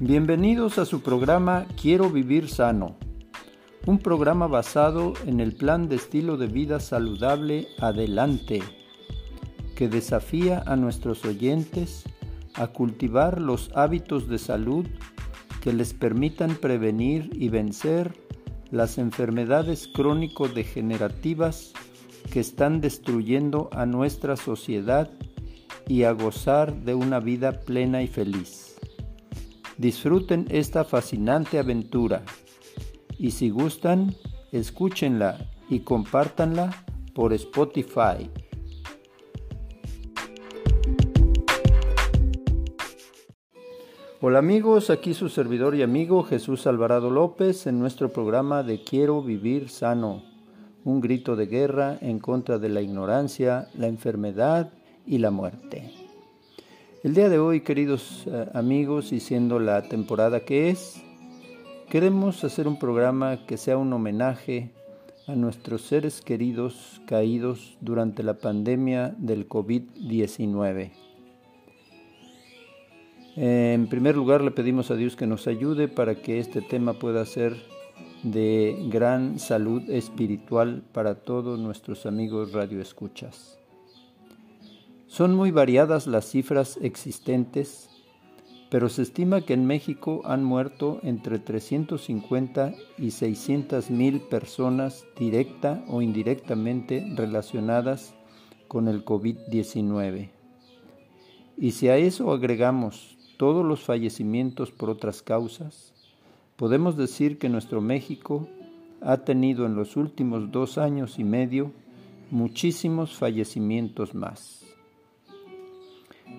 Bienvenidos a su programa Quiero vivir sano, un programa basado en el plan de estilo de vida saludable Adelante, que desafía a nuestros oyentes a cultivar los hábitos de salud que les permitan prevenir y vencer las enfermedades crónico-degenerativas que están destruyendo a nuestra sociedad y a gozar de una vida plena y feliz. Disfruten esta fascinante aventura y si gustan, escúchenla y compártanla por Spotify. Hola amigos, aquí su servidor y amigo Jesús Alvarado López en nuestro programa de Quiero vivir sano, un grito de guerra en contra de la ignorancia, la enfermedad y la muerte. El día de hoy, queridos eh, amigos, y siendo la temporada que es, queremos hacer un programa que sea un homenaje a nuestros seres queridos caídos durante la pandemia del COVID-19. En primer lugar, le pedimos a Dios que nos ayude para que este tema pueda ser de gran salud espiritual para todos nuestros amigos radioescuchas. Son muy variadas las cifras existentes, pero se estima que en México han muerto entre 350 y 600 mil personas directa o indirectamente relacionadas con el COVID-19. Y si a eso agregamos todos los fallecimientos por otras causas, podemos decir que nuestro México ha tenido en los últimos dos años y medio muchísimos fallecimientos más.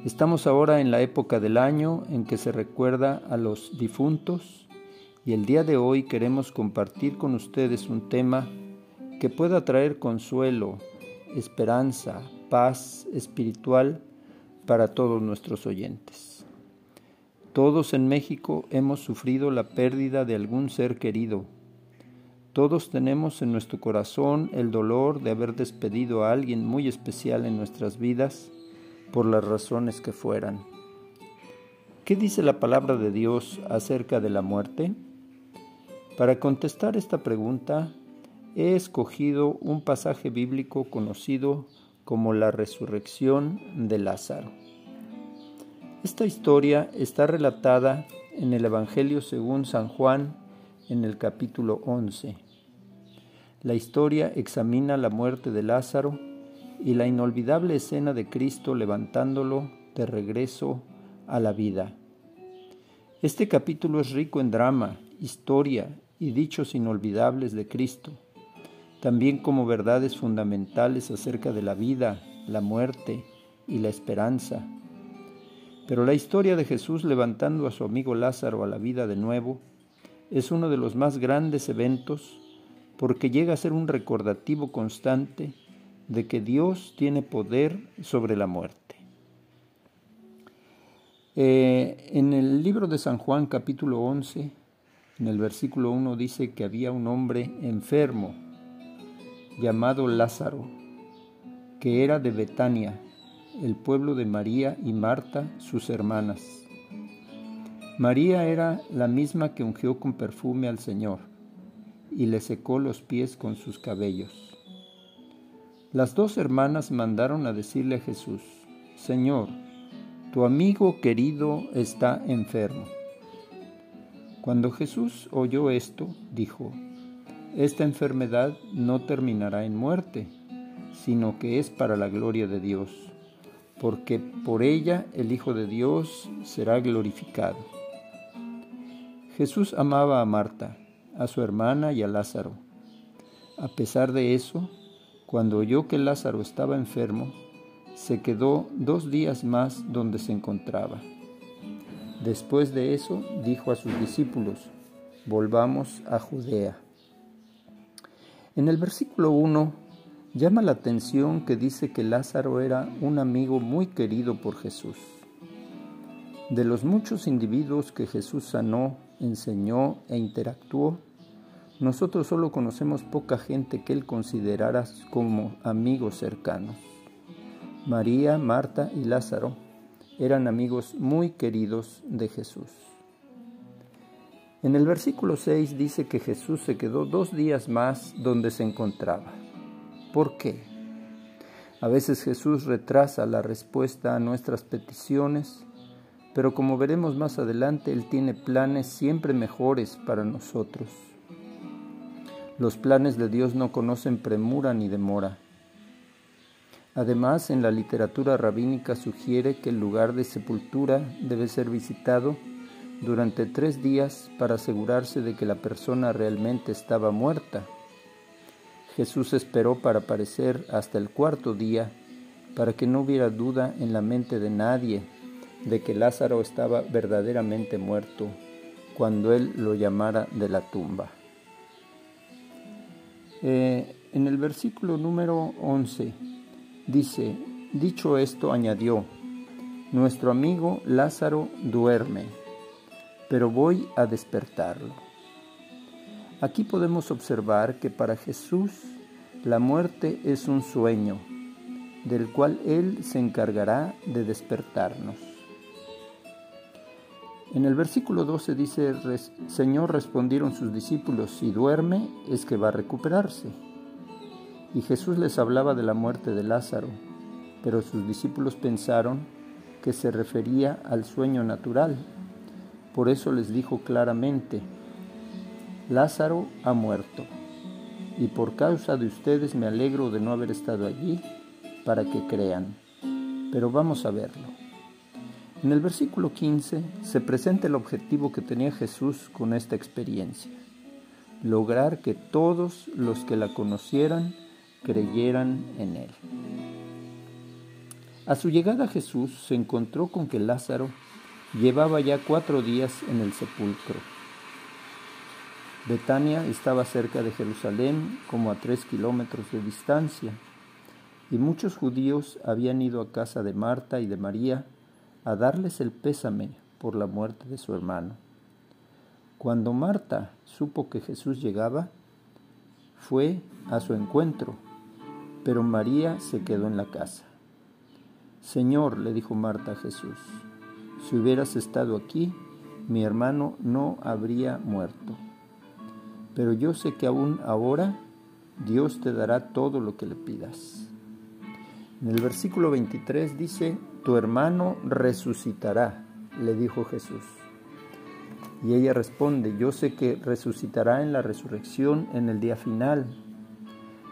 Estamos ahora en la época del año en que se recuerda a los difuntos y el día de hoy queremos compartir con ustedes un tema que pueda traer consuelo, esperanza, paz espiritual para todos nuestros oyentes. Todos en México hemos sufrido la pérdida de algún ser querido. Todos tenemos en nuestro corazón el dolor de haber despedido a alguien muy especial en nuestras vidas por las razones que fueran. ¿Qué dice la palabra de Dios acerca de la muerte? Para contestar esta pregunta, he escogido un pasaje bíblico conocido como la resurrección de Lázaro. Esta historia está relatada en el Evangelio según San Juan en el capítulo 11. La historia examina la muerte de Lázaro y la inolvidable escena de Cristo levantándolo de regreso a la vida. Este capítulo es rico en drama, historia y dichos inolvidables de Cristo, también como verdades fundamentales acerca de la vida, la muerte y la esperanza. Pero la historia de Jesús levantando a su amigo Lázaro a la vida de nuevo es uno de los más grandes eventos porque llega a ser un recordativo constante de que Dios tiene poder sobre la muerte. Eh, en el libro de San Juan capítulo 11, en el versículo 1 dice que había un hombre enfermo llamado Lázaro, que era de Betania, el pueblo de María y Marta, sus hermanas. María era la misma que ungió con perfume al Señor y le secó los pies con sus cabellos. Las dos hermanas mandaron a decirle a Jesús, Señor, tu amigo querido está enfermo. Cuando Jesús oyó esto, dijo, Esta enfermedad no terminará en muerte, sino que es para la gloria de Dios, porque por ella el Hijo de Dios será glorificado. Jesús amaba a Marta, a su hermana y a Lázaro. A pesar de eso, cuando oyó que Lázaro estaba enfermo, se quedó dos días más donde se encontraba. Después de eso dijo a sus discípulos, volvamos a Judea. En el versículo 1 llama la atención que dice que Lázaro era un amigo muy querido por Jesús. De los muchos individuos que Jesús sanó, enseñó e interactuó, nosotros solo conocemos poca gente que Él considerara como amigos cercanos. María, Marta y Lázaro eran amigos muy queridos de Jesús. En el versículo 6 dice que Jesús se quedó dos días más donde se encontraba. ¿Por qué? A veces Jesús retrasa la respuesta a nuestras peticiones, pero como veremos más adelante, Él tiene planes siempre mejores para nosotros. Los planes de Dios no conocen premura ni demora. Además, en la literatura rabínica sugiere que el lugar de sepultura debe ser visitado durante tres días para asegurarse de que la persona realmente estaba muerta. Jesús esperó para aparecer hasta el cuarto día para que no hubiera duda en la mente de nadie de que Lázaro estaba verdaderamente muerto cuando él lo llamara de la tumba. Eh, en el versículo número 11 dice, dicho esto añadió, nuestro amigo Lázaro duerme, pero voy a despertarlo. Aquí podemos observar que para Jesús la muerte es un sueño, del cual Él se encargará de despertarnos. En el versículo 12 dice, Señor respondieron sus discípulos, si duerme es que va a recuperarse. Y Jesús les hablaba de la muerte de Lázaro, pero sus discípulos pensaron que se refería al sueño natural. Por eso les dijo claramente, Lázaro ha muerto, y por causa de ustedes me alegro de no haber estado allí para que crean. Pero vamos a verlo. En el versículo 15 se presenta el objetivo que tenía Jesús con esta experiencia, lograr que todos los que la conocieran creyeran en él. A su llegada Jesús se encontró con que Lázaro llevaba ya cuatro días en el sepulcro. Betania estaba cerca de Jerusalén, como a tres kilómetros de distancia, y muchos judíos habían ido a casa de Marta y de María a darles el pésame por la muerte de su hermano. Cuando Marta supo que Jesús llegaba, fue a su encuentro, pero María se quedó en la casa. Señor, le dijo Marta a Jesús, si hubieras estado aquí, mi hermano no habría muerto. Pero yo sé que aún ahora Dios te dará todo lo que le pidas. En el versículo 23 dice, tu hermano resucitará, le dijo Jesús. Y ella responde, yo sé que resucitará en la resurrección en el día final.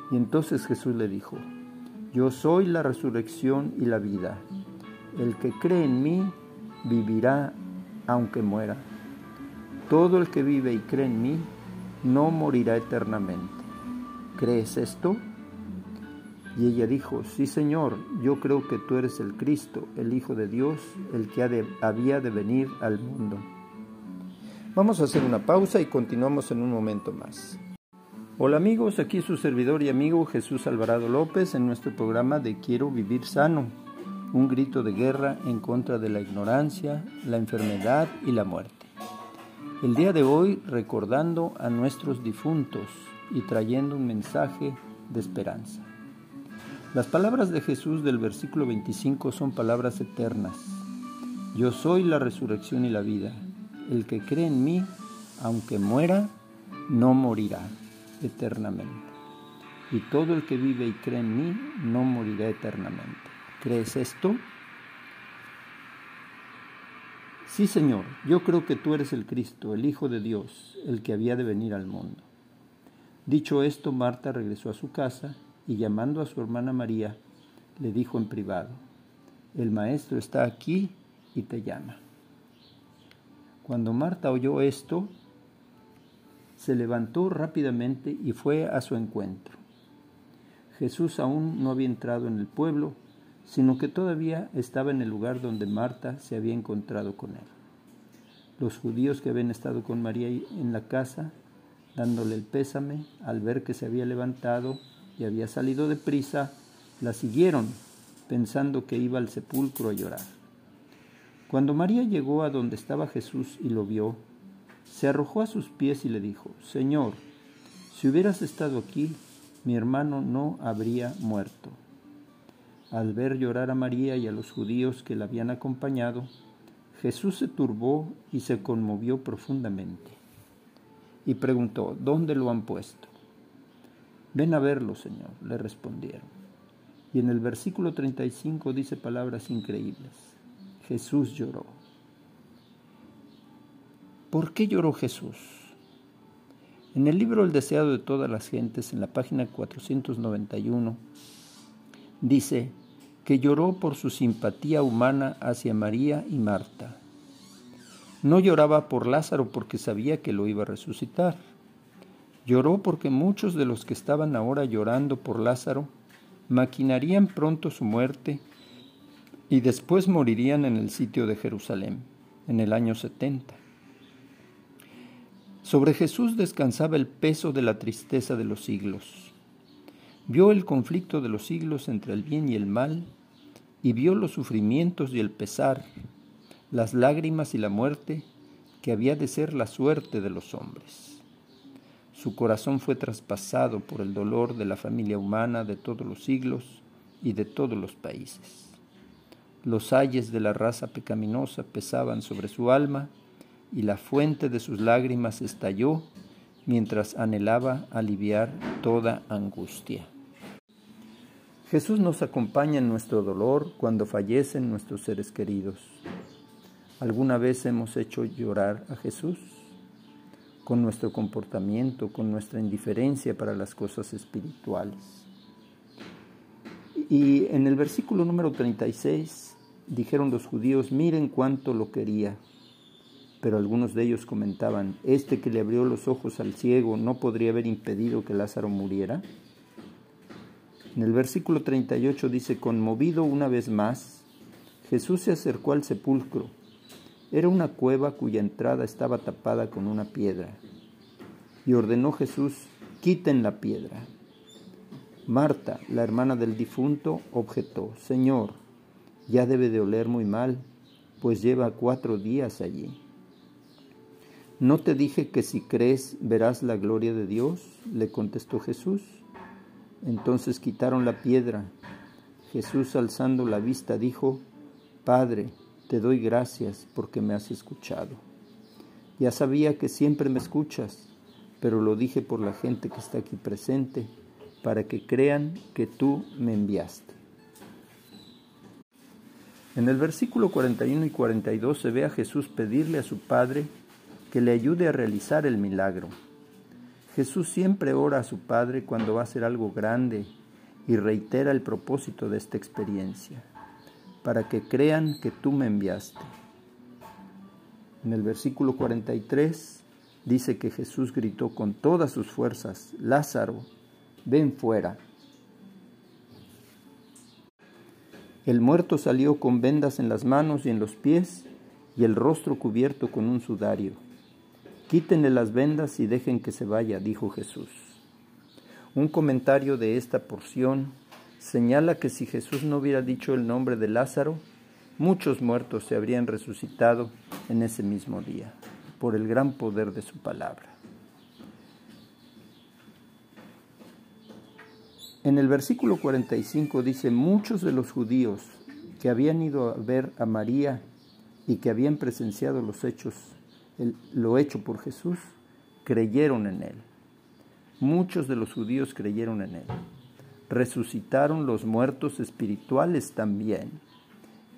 Y entonces Jesús le dijo, yo soy la resurrección y la vida. El que cree en mí vivirá aunque muera. Todo el que vive y cree en mí no morirá eternamente. ¿Crees esto? Y ella dijo, sí Señor, yo creo que tú eres el Cristo, el Hijo de Dios, el que había de venir al mundo. Vamos a hacer una pausa y continuamos en un momento más. Hola amigos, aquí su servidor y amigo Jesús Alvarado López en nuestro programa de Quiero Vivir Sano, un grito de guerra en contra de la ignorancia, la enfermedad y la muerte. El día de hoy recordando a nuestros difuntos y trayendo un mensaje de esperanza. Las palabras de Jesús del versículo 25 son palabras eternas. Yo soy la resurrección y la vida. El que cree en mí, aunque muera, no morirá eternamente. Y todo el que vive y cree en mí, no morirá eternamente. ¿Crees esto? Sí, Señor, yo creo que tú eres el Cristo, el Hijo de Dios, el que había de venir al mundo. Dicho esto, Marta regresó a su casa y llamando a su hermana María, le dijo en privado, el maestro está aquí y te llama. Cuando Marta oyó esto, se levantó rápidamente y fue a su encuentro. Jesús aún no había entrado en el pueblo, sino que todavía estaba en el lugar donde Marta se había encontrado con él. Los judíos que habían estado con María en la casa, dándole el pésame, al ver que se había levantado y había salido de prisa, la siguieron, pensando que iba al sepulcro a llorar. Cuando María llegó a donde estaba Jesús y lo vio, se arrojó a sus pies y le dijo, Señor, si hubieras estado aquí, mi hermano no habría muerto. Al ver llorar a María y a los judíos que la habían acompañado, Jesús se turbó y se conmovió profundamente. y preguntó, ¿dónde lo han puesto? Ven a verlo, Señor, le respondieron. Y en el versículo 35 dice palabras increíbles. Jesús lloró. ¿Por qué lloró Jesús? En el libro El deseado de todas las gentes, en la página 491, dice que lloró por su simpatía humana hacia María y Marta. No lloraba por Lázaro porque sabía que lo iba a resucitar Lloró porque muchos de los que estaban ahora llorando por Lázaro maquinarían pronto su muerte y después morirían en el sitio de Jerusalén, en el año 70. Sobre Jesús descansaba el peso de la tristeza de los siglos. Vio el conflicto de los siglos entre el bien y el mal, y vio los sufrimientos y el pesar, las lágrimas y la muerte, que había de ser la suerte de los hombres. Su corazón fue traspasado por el dolor de la familia humana de todos los siglos y de todos los países. Los ayes de la raza pecaminosa pesaban sobre su alma y la fuente de sus lágrimas estalló mientras anhelaba aliviar toda angustia. Jesús nos acompaña en nuestro dolor cuando fallecen nuestros seres queridos. ¿Alguna vez hemos hecho llorar a Jesús? Con nuestro comportamiento, con nuestra indiferencia para las cosas espirituales. Y en el versículo número 36 dijeron los judíos, miren cuánto lo quería. Pero algunos de ellos comentaban, este que le abrió los ojos al ciego no podría haber impedido que Lázaro muriera. En el versículo 38 dice, conmovido una vez más, Jesús se acercó al sepulcro era una cueva cuya entrada estaba tapada con una piedra. Y ordenó Jesús, quiten la piedra. Marta, la hermana del difunto, objetó, Señor, ya debe de oler muy mal, pues lleva cuatro días allí. ¿No te dije que si crees verás la gloria de Dios? le contestó Jesús. Entonces quitaron la piedra. Jesús alzando la vista dijo, Padre, te doy gracias porque me has escuchado. Ya sabía que siempre me escuchas, pero lo dije por la gente que está aquí presente, para que crean que tú me enviaste. En el versículo 41 y 42 se ve a Jesús pedirle a su Padre que le ayude a realizar el milagro. Jesús siempre ora a su Padre cuando va a hacer algo grande y reitera el propósito de esta experiencia para que crean que tú me enviaste. En el versículo 43 dice que Jesús gritó con todas sus fuerzas, Lázaro, ven fuera. El muerto salió con vendas en las manos y en los pies y el rostro cubierto con un sudario. Quítenle las vendas y dejen que se vaya, dijo Jesús. Un comentario de esta porción señala que si Jesús no hubiera dicho el nombre de Lázaro, muchos muertos se habrían resucitado en ese mismo día, por el gran poder de su palabra. En el versículo 45 dice, muchos de los judíos que habían ido a ver a María y que habían presenciado los hechos, lo hecho por Jesús, creyeron en él. Muchos de los judíos creyeron en él resucitaron los muertos espirituales también.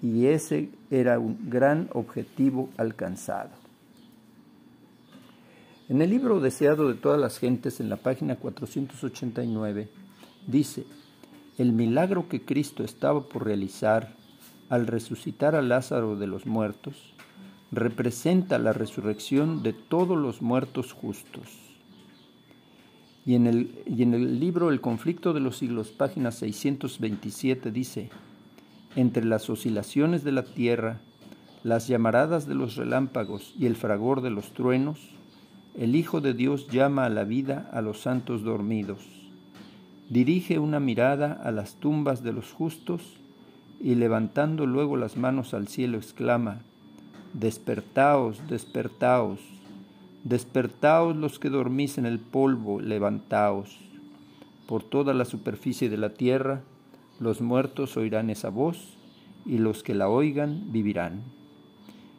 Y ese era un gran objetivo alcanzado. En el libro Deseado de todas las gentes, en la página 489, dice, el milagro que Cristo estaba por realizar al resucitar a Lázaro de los muertos, representa la resurrección de todos los muertos justos y en, el, libro El conflicto de los siglos, página 627, dice, entre las oscilaciones de la tierra, las llamaradas de los relámpagos y el fragor de los truenos, el Hijo de Dios llama a la vida a los santos dormidos. Dirige una mirada a las tumbas de los justos y levantando luego las manos al cielo exclama, Despertaos, despertaos, Despertaos los que dormís en el polvo, levantaos. Por toda la superficie de la tierra, los muertos oirán esa voz, y los que la oigan vivirán.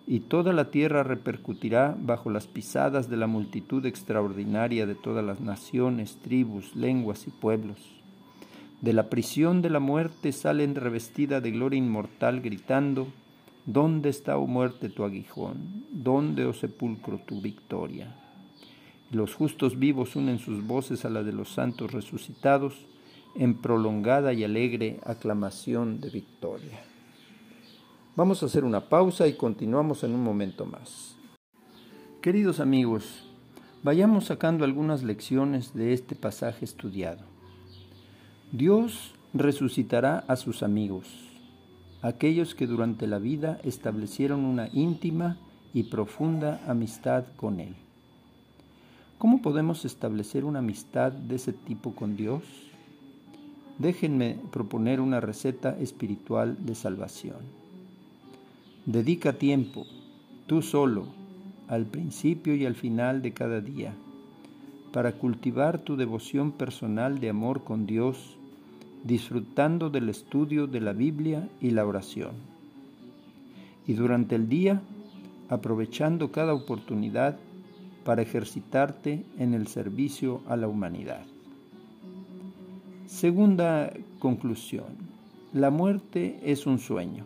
y toda la tierra repercutirá bajo las pisadas de la multitud extraordinaria de todas las naciones, tribus, lenguas y pueblos. De la prisión de la muerte salen revestida de gloria inmortal, gritando, ¿Dónde está, oh muerte, tu aguijón? ¿Dónde, oh sepulcro, tu victoria? los justos vivos unen sus voces a la de los santos resucitados en prolongada y alegre aclamación de victoria. Vamos a hacer una pausa y continuamos en un momento más. Queridos amigos, vayamos sacando algunas lecciones de este pasaje estudiado. Dios resucitará a sus amigos, aquellos que durante la vida establecieron una íntima y profunda amistad con Él. ¿Cómo podemos establecer una amistad de ese tipo con Dios? Déjenme proponer una receta espiritual de salvación. Dedica tiempo, tú solo, al principio y al final de cada día, para cultivar tu devoción personal de amor con Dios, disfrutando del estudio de la Biblia y la oración. Y durante el día, aprovechando cada oportunidad para ejercitarte en el servicio a la humanidad. Segunda conclusión. La muerte es un sueño.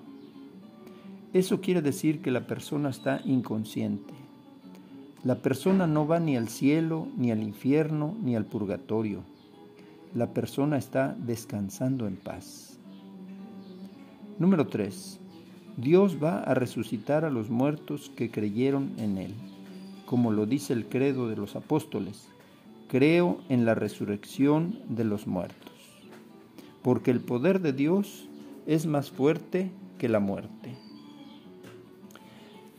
Eso quiere decir que la persona está inconsciente. La persona no va ni al cielo, ni al infierno, ni al purgatorio. La persona está descansando en paz. Número 3. Dios va a resucitar a los muertos que creyeron en Él, como lo dice el credo de los apóstoles. Creo en la resurrección de los muertos, porque el poder de Dios es más fuerte que la muerte.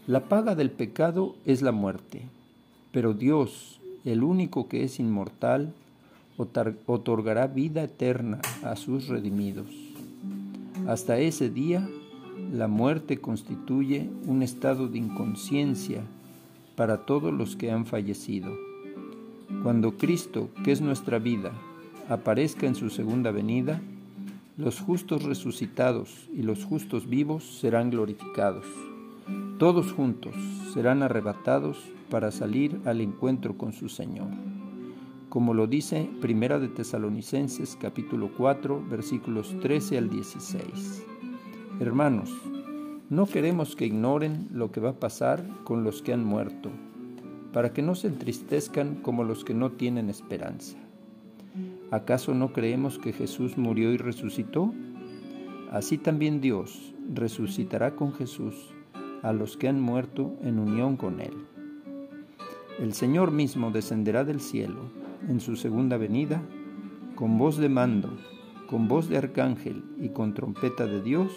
La paga del pecado es la muerte, pero Dios, el único que es inmortal, otorgará vida eterna a sus redimidos. Hasta ese día, la muerte constituye un estado de inconsciencia para todos los que han fallecido. Cuando Cristo, que es nuestra vida, aparezca en su segunda venida, los justos resucitados y los justos vivos serán glorificados. Todos juntos serán arrebatados para salir al encuentro con su Señor. Como lo dice Primera de Tesalonicenses capítulo 4 versículos 13 al 16. Hermanos, no queremos que ignoren lo que va a pasar con los que han muerto, para que no se entristezcan como los que no tienen esperanza. ¿Acaso no creemos que Jesús murió y resucitó? Así también Dios resucitará con Jesús a los que han muerto en unión con Él. El Señor mismo descenderá del cielo en su segunda venida con voz de mando, con voz de arcángel y con trompeta de Dios,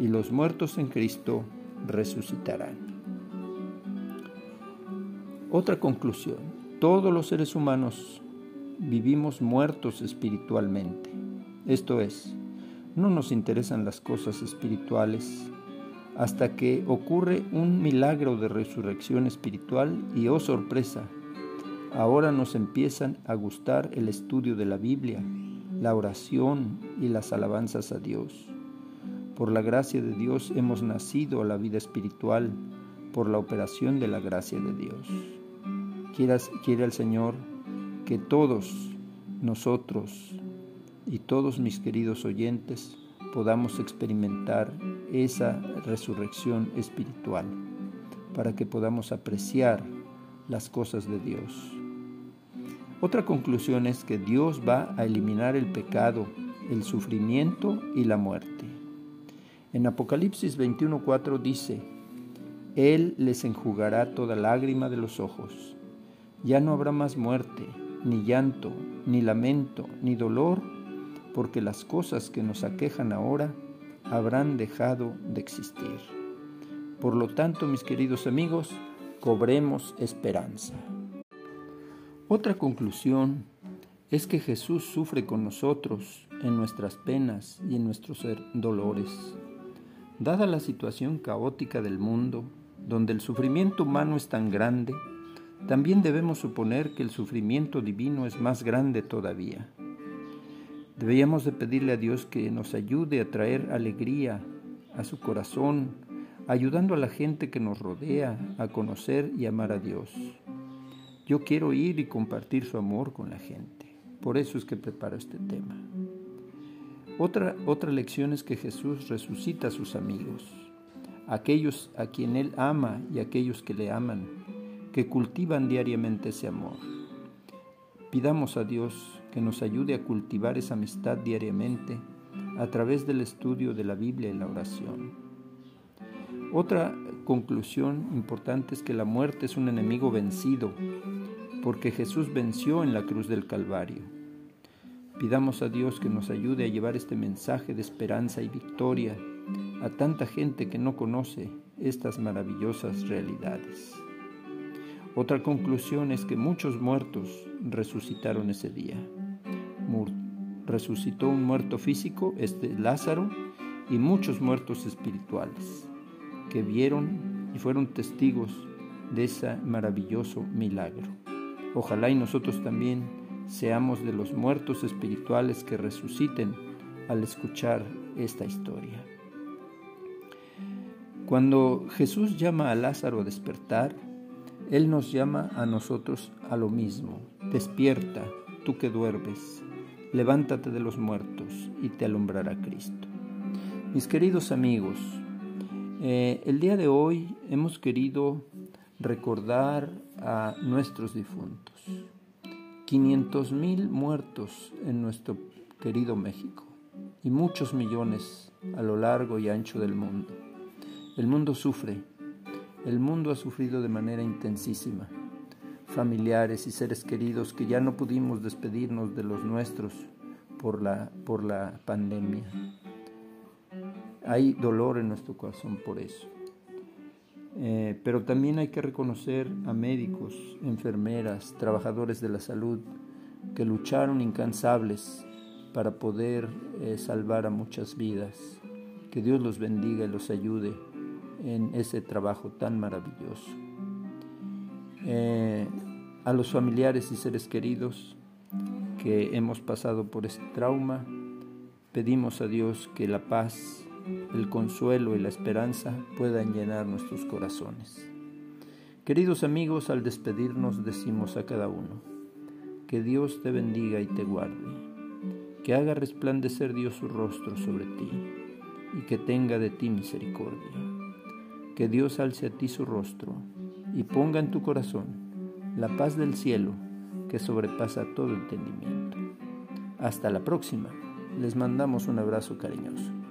y los muertos en Cristo resucitarán. Otra conclusión, todos los seres humanos vivimos muertos espiritualmente. Esto es, no nos interesan las cosas espirituales, hasta que ocurre un milagro de resurrección espiritual y oh sorpresa, ahora nos empiezan a gustar el estudio de la Biblia, la oración y las alabanzas a Dios. Por la gracia de Dios hemos nacido a la vida espiritual por la operación de la gracia de Dios. quiere el Señor que todos nosotros y todos mis queridos oyentes podamos experimentar esa resurrección espiritual, para que podamos apreciar las cosas de Dios. Otra conclusión es que Dios va a eliminar el pecado, el sufrimiento y la muerte. En Apocalipsis 21:4 dice, Él les enjugará toda lágrima de los ojos. Ya no habrá más muerte, ni llanto, ni lamento, ni dolor, porque las cosas que nos aquejan ahora habrán dejado de existir. Por lo tanto, mis queridos amigos, cobremos esperanza. Otra conclusión es que Jesús sufre con nosotros en nuestras penas y en nuestros dolores. Dada la situación caótica del mundo, donde el sufrimiento humano es tan grande, también debemos suponer que el sufrimiento divino es más grande todavía. Deberíamos de pedirle a Dios que nos ayude a traer alegría a su corazón ayudando a la gente que nos rodea a conocer y amar a Dios. Yo quiero ir y compartir su amor con la gente. Por eso es que preparo este tema. Otra, otra lección es que Jesús resucita a sus amigos, aquellos a quien Él ama y aquellos que le aman, que cultivan diariamente ese amor. Pidamos a Dios que nos ayude a cultivar esa amistad diariamente a través del estudio de la Biblia y la oración. Otra conclusión importante es que la muerte es un enemigo vencido, porque Jesús venció en la cruz del Calvario. Pidamos a Dios que nos ayude a llevar este mensaje de esperanza y victoria a tanta gente que no conoce estas maravillosas realidades. Otra conclusión es que muchos muertos resucitaron ese día. Resucitó un muerto físico, este Lázaro, y muchos muertos espirituales que vieron y fueron testigos de ese maravilloso milagro. Ojalá y nosotros también seamos de los muertos espirituales que resuciten al escuchar esta historia. Cuando Jesús llama a Lázaro a despertar, Él nos llama a nosotros a lo mismo. Despierta, tú que duermes, levántate de los muertos y te alumbrará Cristo. Mis queridos amigos, eh, el día de hoy hemos querido recordar a nuestros difuntos. 500 mil muertos en nuestro querido México y muchos millones a lo largo y ancho del mundo. El mundo sufre, el mundo ha sufrido de manera intensísima. Familiares y seres queridos que ya no pudimos despedirnos de los nuestros por la, por la pandemia. Hay dolor en nuestro corazón por eso. Eh, pero también hay que reconocer a médicos, enfermeras, trabajadores de la salud que lucharon incansables para poder eh, salvar a muchas vidas. Que Dios los bendiga y los ayude en ese trabajo tan maravilloso. Eh, a los familiares y seres queridos que hemos pasado por este trauma, pedimos a Dios que la paz el consuelo y la esperanza puedan llenar nuestros corazones. Queridos amigos, al despedirnos decimos a cada uno, que Dios te bendiga y te guarde, que haga resplandecer Dios su rostro sobre ti y que tenga de ti misericordia, que Dios alce a ti su rostro y ponga en tu corazón la paz del cielo que sobrepasa todo entendimiento. Hasta la próxima. Les mandamos un abrazo cariñoso.